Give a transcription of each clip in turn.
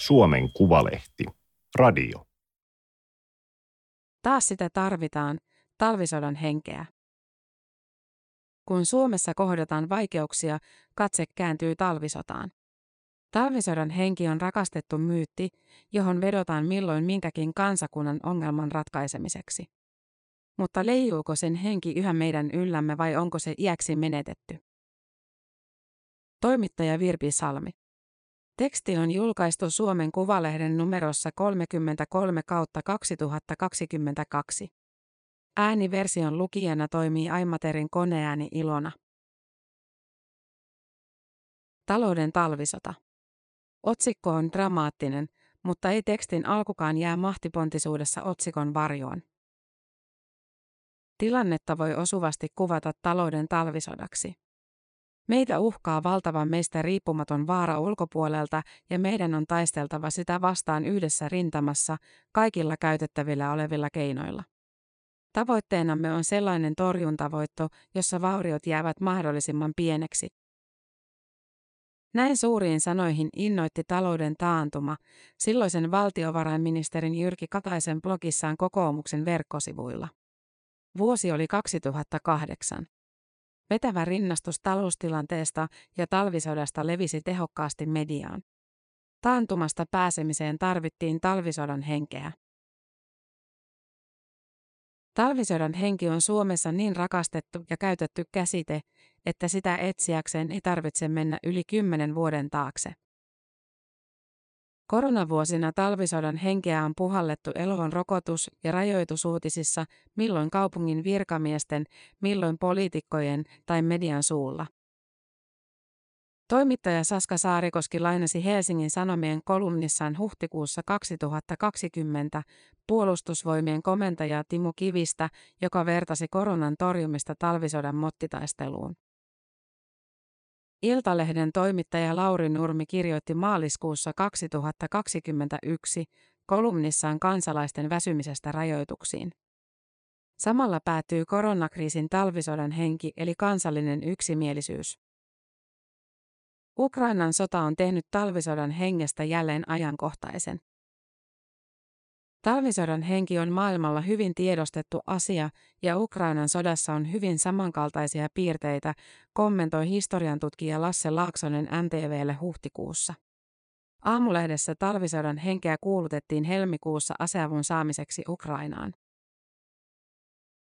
Suomen Kuvalehti. Radio. Taas sitä tarvitaan, talvisodan henkeä. Kun Suomessa kohdataan vaikeuksia, katse kääntyy talvisotaan. Talvisodan henki on rakastettu myytti, johon vedotaan milloin minkäkin kansakunnan ongelman ratkaisemiseksi. Mutta leijuuko sen henki yhä meidän yllämme vai onko se iäksi menetetty? Toimittaja Virpi Salmi. Teksti on julkaistu Suomen Kuvalehden numerossa 33 kautta 2022. Ääniversion lukijana toimii Aimaterin koneääni Ilona. Talouden talvisota. Otsikko on dramaattinen, mutta ei tekstin alkukaan jää mahtipontisuudessa otsikon varjoon. Tilannetta voi osuvasti kuvata talouden talvisodaksi. Meitä uhkaa valtavan meistä riippumaton vaara ulkopuolelta ja meidän on taisteltava sitä vastaan yhdessä rintamassa kaikilla käytettävillä olevilla keinoilla. Tavoitteenamme on sellainen torjuntavoitto, jossa vauriot jäävät mahdollisimman pieneksi. Näin suuriin sanoihin innoitti talouden taantuma silloisen valtiovarainministerin Jyrki Kataisen blogissaan kokoomuksen verkkosivuilla. Vuosi oli 2008. Vetävä rinnastus taloustilanteesta ja talvisodasta levisi tehokkaasti mediaan. Taantumasta pääsemiseen tarvittiin talvisodan henkeä. Talvisodan henki on Suomessa niin rakastettu ja käytetty käsite, että sitä etsiäkseen ei tarvitse mennä yli kymmenen vuoden taakse. Koronavuosina talvisodan henkeä on puhallettu eloon rokotus- ja rajoitusuutisissa, milloin kaupungin virkamiesten, milloin poliitikkojen tai median suulla. Toimittaja Saska Saarikoski lainasi Helsingin Sanomien kolumnissaan huhtikuussa 2020 puolustusvoimien komentaja Timo Kivistä, joka vertasi koronan torjumista talvisodan mottitaisteluun. Iltalehden toimittaja Lauri Nurmi kirjoitti maaliskuussa 2021 kolumnissaan kansalaisten väsymisestä rajoituksiin. Samalla päätyy koronakriisin talvisodan henki eli kansallinen yksimielisyys. Ukrainan sota on tehnyt talvisodan hengestä jälleen ajankohtaisen. Talvisodan henki on maailmalla hyvin tiedostettu asia ja Ukrainan sodassa on hyvin samankaltaisia piirteitä, kommentoi historiantutkija Lasse Laaksonen NTVlle huhtikuussa. Aamulehdessä talvisodan henkeä kuulutettiin helmikuussa aseavun saamiseksi Ukrainaan.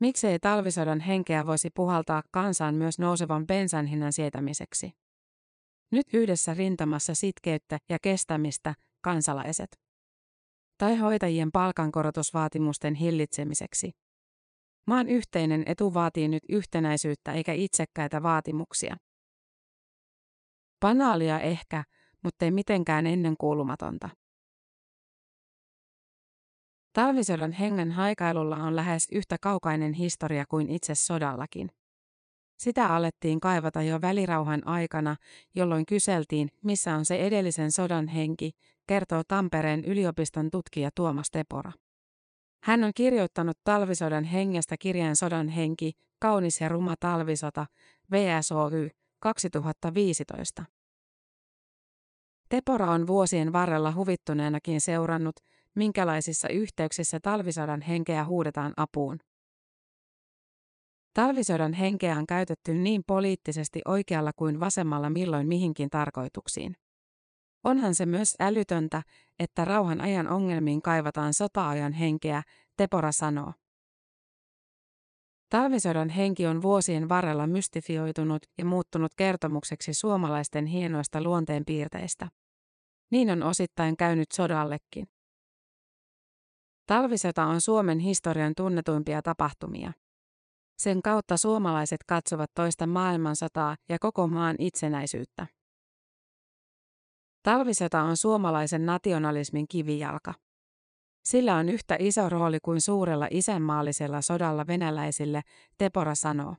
Miksei talvisodan henkeä voisi puhaltaa kansaan myös nousevan bensan hinnan sietämiseksi? Nyt yhdessä rintamassa sitkeyttä ja kestämistä, kansalaiset tai hoitajien palkankorotusvaatimusten hillitsemiseksi. Maan yhteinen etu vaatii nyt yhtenäisyyttä eikä itsekkäitä vaatimuksia. Banaalia ehkä, mutta ei mitenkään ennenkuulumatonta. Talvisodan hengen haikailulla on lähes yhtä kaukainen historia kuin itse sodallakin. Sitä alettiin kaivata jo välirauhan aikana, jolloin kyseltiin, missä on se edellisen sodan henki, kertoo Tampereen yliopiston tutkija Tuomas Tepora. Hän on kirjoittanut talvisodan hengestä kirjeen Sodan henki, kaunis ja ruma talvisota, VSOY, 2015. Tepora on vuosien varrella huvittuneenakin seurannut, minkälaisissa yhteyksissä talvisodan henkeä huudetaan apuun. Talvisodan henkeä on käytetty niin poliittisesti oikealla kuin vasemmalla milloin mihinkin tarkoituksiin. Onhan se myös älytöntä, että rauhan ajan ongelmiin kaivataan sota-ajan henkeä, Tepora sanoo. Talvisodan henki on vuosien varrella mystifioitunut ja muuttunut kertomukseksi suomalaisten hienoista luonteenpiirteistä. Niin on osittain käynyt sodallekin. Talvisota on Suomen historian tunnetuimpia tapahtumia. Sen kautta suomalaiset katsovat toista maailmansotaa ja koko maan itsenäisyyttä. Talvisota on suomalaisen nationalismin kivijalka. Sillä on yhtä iso rooli kuin suurella isänmaallisella sodalla venäläisille, Tepora sanoo.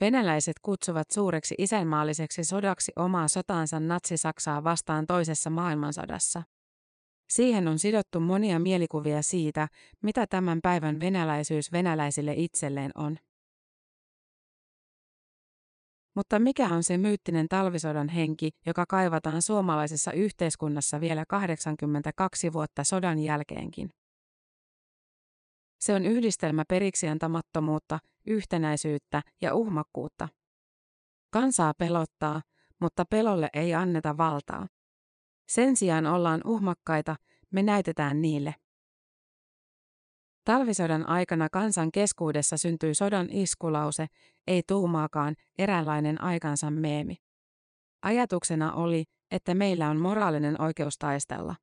Venäläiset kutsuvat suureksi isänmaalliseksi sodaksi omaa sotaansa natsi-Saksaa vastaan toisessa maailmansodassa. Siihen on sidottu monia mielikuvia siitä, mitä tämän päivän venäläisyys venäläisille itselleen on. Mutta mikä on se myyttinen talvisodan henki, joka kaivataan suomalaisessa yhteiskunnassa vielä 82 vuotta sodan jälkeenkin? Se on yhdistelmä periksiantamattomuutta, yhtenäisyyttä ja uhmakkuutta. Kansaa pelottaa, mutta pelolle ei anneta valtaa. Sen sijaan ollaan uhmakkaita, me näytetään niille. Talvisodan aikana kansan keskuudessa syntyi sodan iskulause, ei tuumaakaan, eräänlainen aikansa meemi. Ajatuksena oli, että meillä on moraalinen oikeus taistella.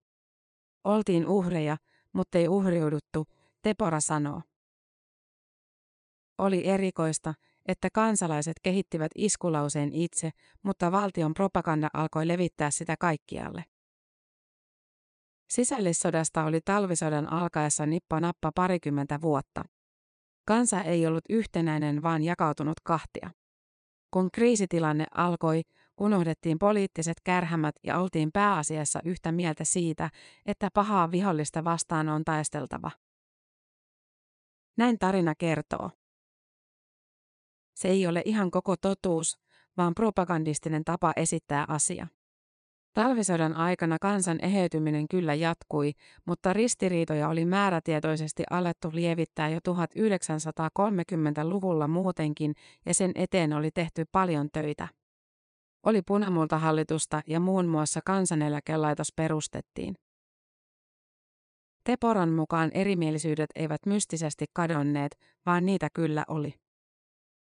Oltiin uhreja, mutta ei uhriuduttu, Tepora sanoo. Oli erikoista, että kansalaiset kehittivät iskulauseen itse, mutta valtion propaganda alkoi levittää sitä kaikkialle. Sisällissodasta oli talvisodan alkaessa nippa nappa parikymmentä vuotta. Kansa ei ollut yhtenäinen, vaan jakautunut kahtia. Kun kriisitilanne alkoi, unohdettiin poliittiset kärhämät ja oltiin pääasiassa yhtä mieltä siitä, että pahaa vihollista vastaan on taisteltava. Näin tarina kertoo. Se ei ole ihan koko totuus, vaan propagandistinen tapa esittää asia. Talvisodan aikana kansan eheytyminen kyllä jatkui, mutta ristiriitoja oli määrätietoisesti alettu lievittää jo 1930-luvulla muutenkin ja sen eteen oli tehty paljon töitä. Oli punamultahallitusta ja muun muassa kansaneläkelaitos perustettiin. Teporan mukaan erimielisyydet eivät mystisesti kadonneet, vaan niitä kyllä oli.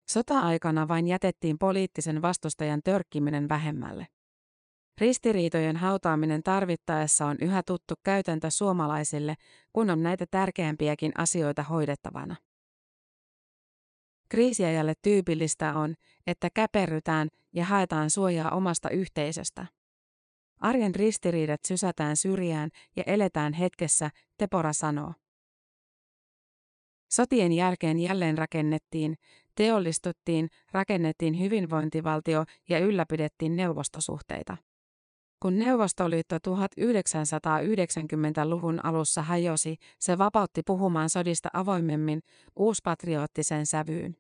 Sota-aikana vain jätettiin poliittisen vastustajan törkkiminen vähemmälle. Ristiriitojen hautaaminen tarvittaessa on yhä tuttu käytäntö suomalaisille, kun on näitä tärkeämpiäkin asioita hoidettavana. Kriisiajalle tyypillistä on, että käperrytään ja haetaan suojaa omasta yhteisöstä. Arjen ristiriidat sysätään syrjään ja eletään hetkessä, Tepora sanoo. Sotien jälkeen jälleen rakennettiin, teollistuttiin, rakennettiin hyvinvointivaltio ja ylläpidettiin neuvostosuhteita. Kun Neuvostoliitto 1990-luvun alussa hajosi, se vapautti puhumaan sodista avoimemmin, uuspatriottiseen sävyyn.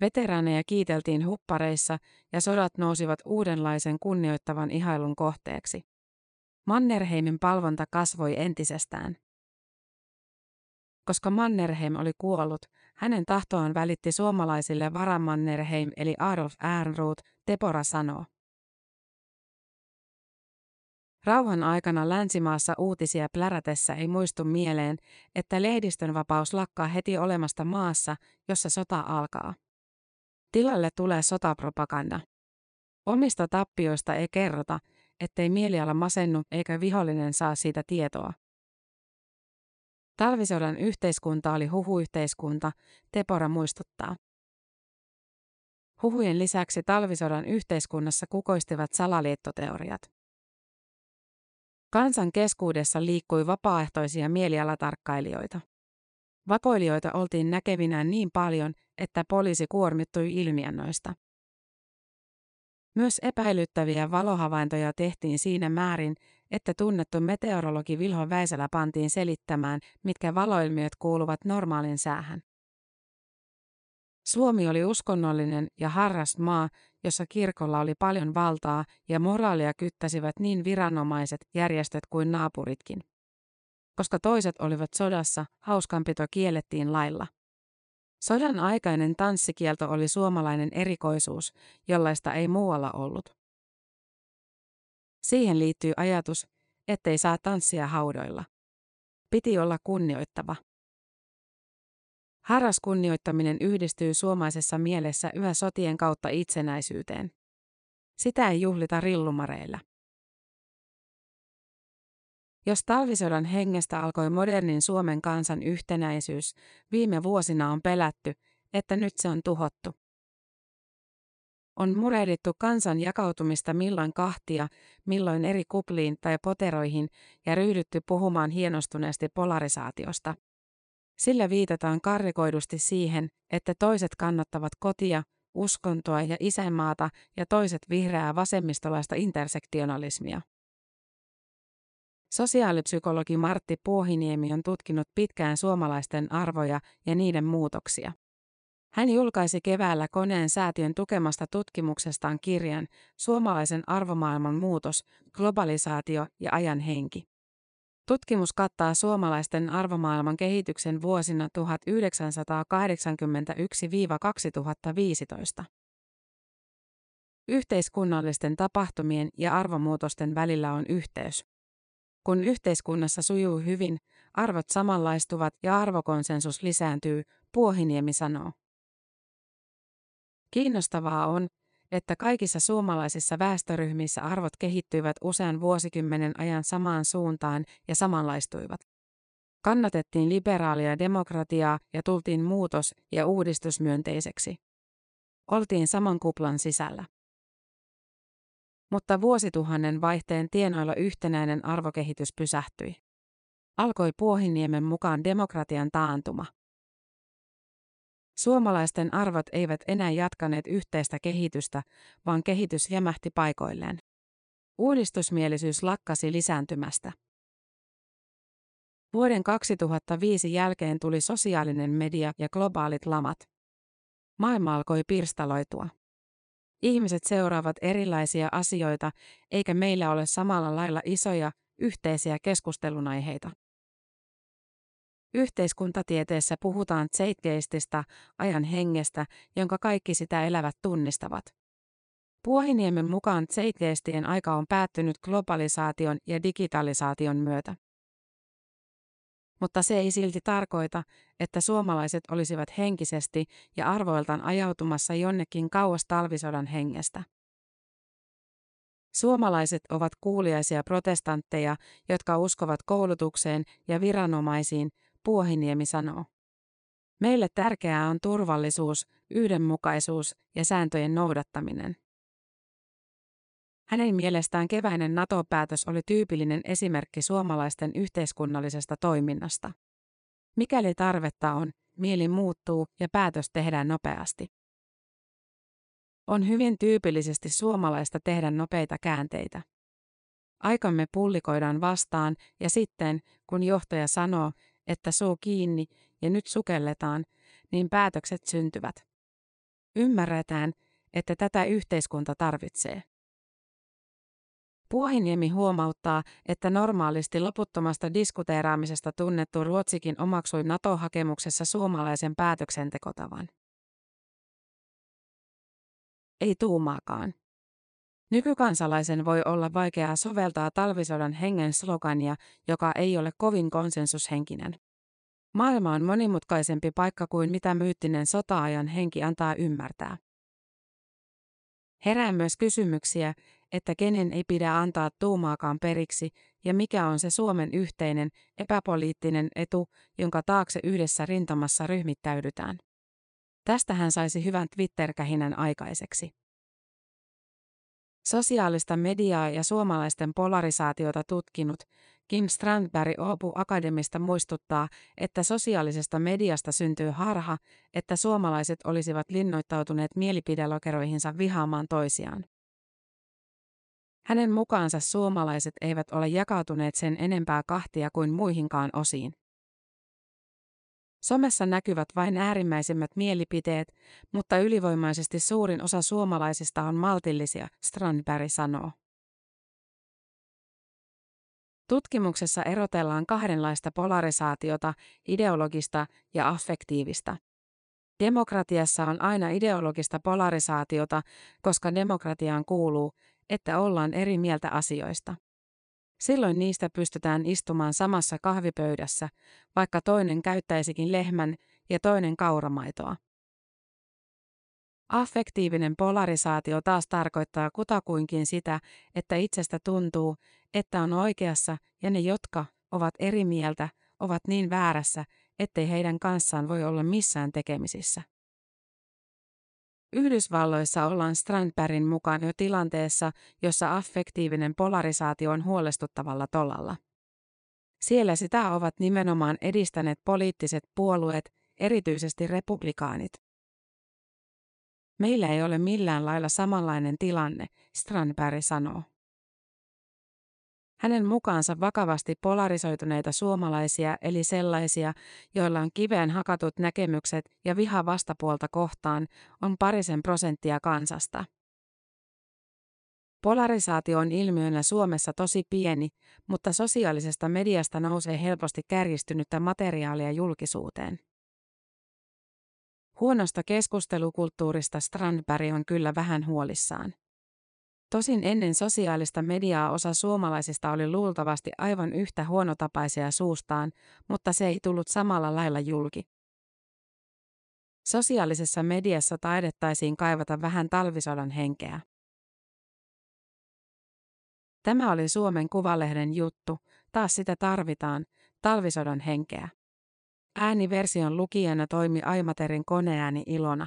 Veteraaneja kiiteltiin huppareissa ja sodat nousivat uudenlaisen kunnioittavan ihailun kohteeksi. Mannerheimin palvonta kasvoi entisestään. Koska Mannerheim oli kuollut, hänen tahtoaan välitti suomalaisille Varamannerheim eli Adolf Ehrenroth, Tepora sanoo. Rauhan aikana länsimaassa uutisia plärätessä ei muistu mieleen, että lehdistön vapaus lakkaa heti olemasta maassa, jossa sota alkaa. Tilalle tulee sotapropaganda. Omista tappioista ei kerrota, ettei mieliala masennu eikä vihollinen saa siitä tietoa. Talvisodan yhteiskunta oli huhuyhteiskunta, Tepora muistuttaa. Huhujen lisäksi talvisodan yhteiskunnassa kukoistivat salaliittoteoriat. Kansan keskuudessa liikkui vapaaehtoisia mielialatarkkailijoita. Vakoilijoita oltiin näkevinään niin paljon, että poliisi kuormittui ilmiannoista. Myös epäilyttäviä valohavaintoja tehtiin siinä määrin, että tunnettu meteorologi Vilho Väisälä pantiin selittämään, mitkä valoilmiöt kuuluvat normaalin säähän. Suomi oli uskonnollinen ja harras maa, jossa kirkolla oli paljon valtaa ja moraalia kyttäsivät niin viranomaiset, järjestöt kuin naapuritkin. Koska toiset olivat sodassa, hauskanpito kiellettiin lailla. Sodan aikainen tanssikielto oli suomalainen erikoisuus, jollaista ei muualla ollut. Siihen liittyy ajatus, ettei saa tanssia haudoilla. Piti olla kunnioittava. Harras kunnioittaminen yhdistyy suomaisessa mielessä yhä sotien kautta itsenäisyyteen. Sitä ei juhlita rillumareilla. Jos talvisodan hengestä alkoi modernin Suomen kansan yhtenäisyys, viime vuosina on pelätty, että nyt se on tuhottu. On murehdittu kansan jakautumista milloin kahtia, milloin eri kupliin tai poteroihin ja ryhdytty puhumaan hienostuneesti polarisaatiosta. Sillä viitataan karrikoidusti siihen, että toiset kannattavat kotia, uskontoa ja isänmaata ja toiset vihreää vasemmistolaista intersektionalismia. Sosiaalipsykologi Martti Puohiniemi on tutkinut pitkään suomalaisten arvoja ja niiden muutoksia. Hän julkaisi keväällä koneen säätiön tukemasta tutkimuksestaan kirjan Suomalaisen arvomaailman muutos, globalisaatio ja ajan henki. Tutkimus kattaa suomalaisten arvomaailman kehityksen vuosina 1981-2015. Yhteiskunnallisten tapahtumien ja arvomuutosten välillä on yhteys. Kun yhteiskunnassa sujuu hyvin, arvot samanlaistuvat ja arvokonsensus lisääntyy, Puohiniemi sanoo. Kiinnostavaa on, että kaikissa suomalaisissa väestöryhmissä arvot kehittyivät usean vuosikymmenen ajan samaan suuntaan ja samanlaistuivat. Kannatettiin liberaalia demokratiaa ja tultiin muutos- ja uudistusmyönteiseksi. Oltiin saman kuplan sisällä. Mutta vuosituhannen vaihteen tienoilla yhtenäinen arvokehitys pysähtyi. Alkoi Puohiniemen mukaan demokratian taantuma. Suomalaisten arvot eivät enää jatkaneet yhteistä kehitystä, vaan kehitys jämähti paikoilleen. Uudistusmielisyys lakkasi lisääntymästä. Vuoden 2005 jälkeen tuli sosiaalinen media ja globaalit lamat. Maailma alkoi pirstaloitua. Ihmiset seuraavat erilaisia asioita, eikä meillä ole samalla lailla isoja, yhteisiä keskustelunaiheita. Yhteiskuntatieteessä puhutaan zeitgeististä, ajan hengestä, jonka kaikki sitä elävät tunnistavat. Puohiniemen mukaan zeitgeistien aika on päättynyt globalisaation ja digitalisaation myötä. Mutta se ei silti tarkoita, että suomalaiset olisivat henkisesti ja arvoiltaan ajautumassa jonnekin kauas talvisodan hengestä. Suomalaiset ovat kuuliaisia protestantteja, jotka uskovat koulutukseen ja viranomaisiin, Puohiniemi sanoo. Meille tärkeää on turvallisuus, yhdenmukaisuus ja sääntöjen noudattaminen. Hänen mielestään keväinen NATO-päätös oli tyypillinen esimerkki suomalaisten yhteiskunnallisesta toiminnasta. Mikäli tarvetta on, mieli muuttuu ja päätös tehdään nopeasti. On hyvin tyypillisesti suomalaista tehdä nopeita käänteitä. Aikamme pullikoidaan vastaan ja sitten, kun johtaja sanoo, että suu kiinni ja nyt sukelletaan, niin päätökset syntyvät. Ymmärretään, että tätä yhteiskunta tarvitsee. Puohiniemi huomauttaa, että normaalisti loputtomasta diskuteeraamisesta tunnettu Ruotsikin omaksui NATO-hakemuksessa suomalaisen päätöksentekotavan. Ei tuumaakaan. Nykykansalaisen voi olla vaikeaa soveltaa talvisodan hengen slogania, joka ei ole kovin konsensushenkinen. Maailma on monimutkaisempi paikka kuin mitä myyttinen sota-ajan henki antaa ymmärtää. Herää myös kysymyksiä, että kenen ei pidä antaa tuumaakaan periksi ja mikä on se Suomen yhteinen, epäpoliittinen etu, jonka taakse yhdessä rintamassa ryhmittäydytään. Tästä hän saisi hyvän Twitter-kähinän aikaiseksi. Sosiaalista mediaa ja suomalaisten polarisaatiota tutkinut Kim Strandberg Oopu Akademista muistuttaa, että sosiaalisesta mediasta syntyy harha, että suomalaiset olisivat linnoittautuneet mielipidelokeroihinsa vihaamaan toisiaan. Hänen mukaansa suomalaiset eivät ole jakautuneet sen enempää kahtia kuin muihinkaan osiin. Somessa näkyvät vain äärimmäisimmät mielipiteet, mutta ylivoimaisesti suurin osa suomalaisista on maltillisia, Strandberg sanoo. Tutkimuksessa erotellaan kahdenlaista polarisaatiota, ideologista ja affektiivista. Demokratiassa on aina ideologista polarisaatiota, koska demokratiaan kuuluu, että ollaan eri mieltä asioista. Silloin niistä pystytään istumaan samassa kahvipöydässä, vaikka toinen käyttäisikin lehmän ja toinen kauramaitoa. Affektiivinen polarisaatio taas tarkoittaa kutakuinkin sitä, että itsestä tuntuu, että on oikeassa ja ne, jotka ovat eri mieltä, ovat niin väärässä, ettei heidän kanssaan voi olla missään tekemisissä. Yhdysvalloissa ollaan Strandbergin mukaan jo tilanteessa, jossa affektiivinen polarisaatio on huolestuttavalla tolalla. Siellä sitä ovat nimenomaan edistäneet poliittiset puolueet, erityisesti republikaanit. Meillä ei ole millään lailla samanlainen tilanne, Strandberg sanoo. Hänen mukaansa vakavasti polarisoituneita suomalaisia eli sellaisia, joilla on kiveen hakatut näkemykset ja viha vastapuolta kohtaan, on parisen prosenttia kansasta. Polarisaatio on ilmiönä Suomessa tosi pieni, mutta sosiaalisesta mediasta nousee helposti kärjistynyttä materiaalia julkisuuteen. Huonosta keskustelukulttuurista Strandberg on kyllä vähän huolissaan. Tosin ennen sosiaalista mediaa osa suomalaisista oli luultavasti aivan yhtä huonotapaisia suustaan, mutta se ei tullut samalla lailla julki. Sosiaalisessa mediassa taidettaisiin kaivata vähän talvisodan henkeä. Tämä oli Suomen Kuvalehden juttu, taas sitä tarvitaan, talvisodan henkeä. Ääniversion lukijana toimi Aimaterin koneääni Ilona.